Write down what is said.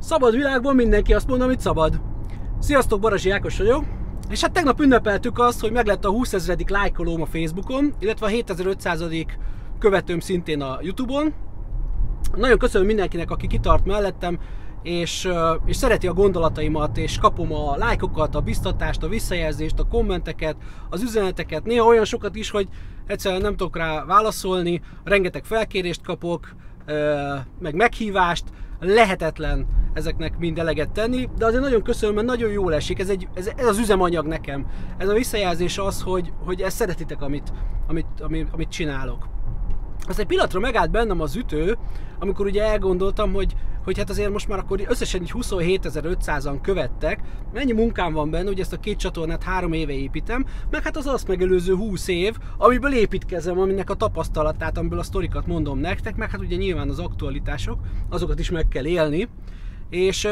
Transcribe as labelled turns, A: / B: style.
A: Szabad világban mindenki azt mond, amit szabad. Sziasztok, Barazsi Ákos vagyok. És hát tegnap ünnepeltük azt, hogy meglett a 20 ezredik lájkolóm a Facebookon, illetve a 7500. követőm szintén a Youtube-on. Nagyon köszönöm mindenkinek, aki kitart mellettem, és, és szereti a gondolataimat, és kapom a lájkokat, a biztatást, a visszajelzést, a kommenteket, az üzeneteket, néha olyan sokat is, hogy egyszerűen nem tudok rá válaszolni, rengeteg felkérést kapok, meg meghívást, lehetetlen ezeknek mind eleget tenni, de azért nagyon köszönöm, mert nagyon jól esik, ez, egy, ez, ez az üzemanyag nekem. Ez a visszajelzés az, hogy, hogy ezt szeretitek, amit, amit, amit, amit csinálok. Azt egy pillanatra megállt bennem az ütő, amikor ugye elgondoltam, hogy, hogy hát azért most már akkor összesen így 27.500-an követtek, mennyi munkám van benne, hogy ezt a két csatornát három éve építem, meg hát az azt megelőző 20 év, amiből építkezem, aminek a tapasztalatát, amiből a sztorikat mondom nektek, meg hát ugye nyilván az aktualitások, azokat is meg kell élni. És